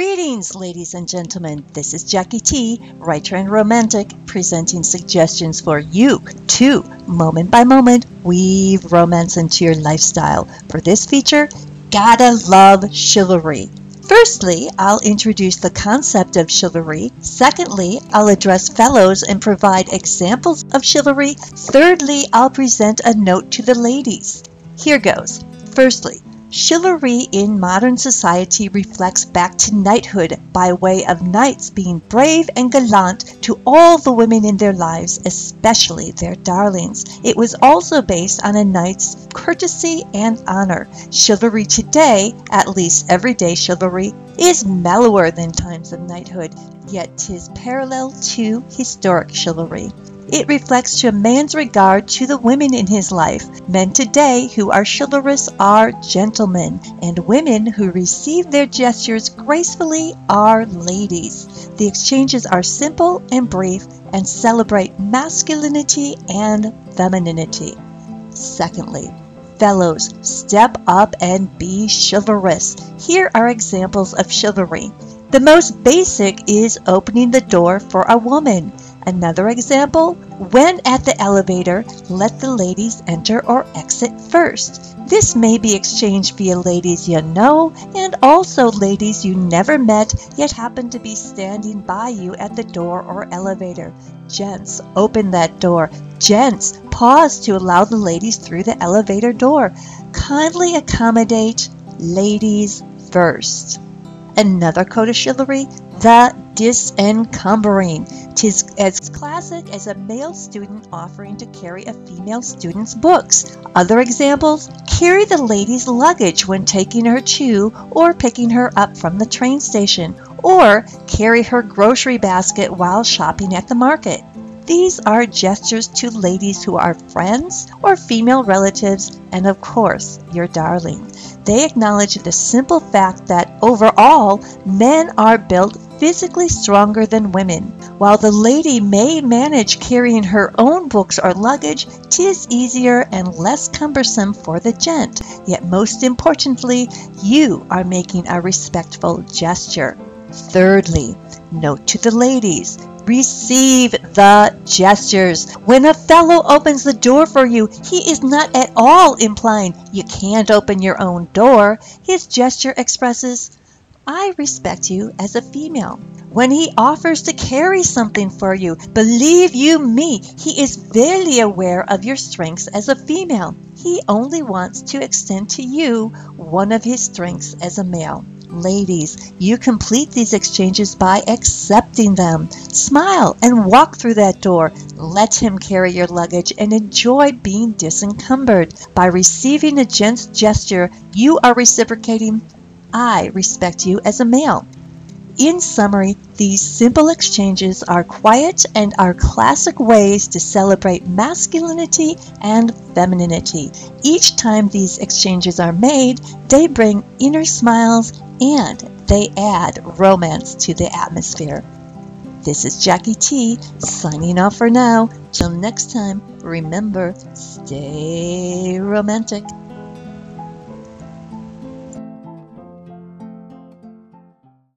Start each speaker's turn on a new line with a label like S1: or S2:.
S1: Greetings, ladies and gentlemen. This is Jackie T, writer and romantic, presenting suggestions for you to, moment by moment, weave romance into your lifestyle. For this feature, Gotta Love Chivalry. Firstly, I'll introduce the concept of chivalry. Secondly, I'll address fellows and provide examples of chivalry. Thirdly, I'll present a note to the ladies. Here goes. Firstly, Chivalry in modern society reflects back to knighthood by way of knights being brave and gallant to all the women in their lives, especially their darlings. It was also based on a knight's courtesy and honor. Chivalry today, at least everyday chivalry, is mellower than times of knighthood, yet 'tis parallel to historic chivalry. It reflects a man's regard to the women in his life. Men today who are chivalrous are gentlemen, and women who receive their gestures gracefully are ladies. The exchanges are simple and brief and celebrate masculinity and femininity. Secondly, fellows, step up and be chivalrous. Here are examples of chivalry. The most basic is opening the door for a woman. Another example, when at the elevator, let the ladies enter or exit first. This may be exchanged via ladies you know and also ladies you never met yet happen to be standing by you at the door or elevator. Gents, open that door. Gents, pause to allow the ladies through the elevator door. Kindly accommodate ladies first. Another code of chivalry, the disencumbering. Tis as classic as a male student offering to carry a female student's books. Other examples, carry the lady's luggage when taking her to or picking her up from the train station, or carry her grocery basket while shopping at the market. These are gestures to ladies who are friends or female relatives, and of course, your darling. They acknowledge the simple fact that overall, men are built physically stronger than women. While the lady may manage carrying her own books or luggage, tis easier and less cumbersome for the gent. Yet most importantly, you are making a respectful gesture. Thirdly, note to the ladies. Receive the gestures. When a fellow opens the door for you, he is not at all implying you can't open your own door. His gesture expresses, I respect you as a female. When he offers to carry something for you, believe you me, he is very aware of your strengths as a female. He only wants to extend to you one of his strengths as a male. Ladies, you complete these exchanges by accepting them. Smile and walk through that door. Let him carry your luggage and enjoy being disencumbered. By receiving a gent's gesture, you are reciprocating, I respect you as a male. In summary, these simple exchanges are quiet and are classic ways to celebrate masculinity and femininity. Each time these exchanges are made, they bring inner smiles and they add romance to the atmosphere. This is Jackie T signing off for now. Till next time, remember, stay romantic.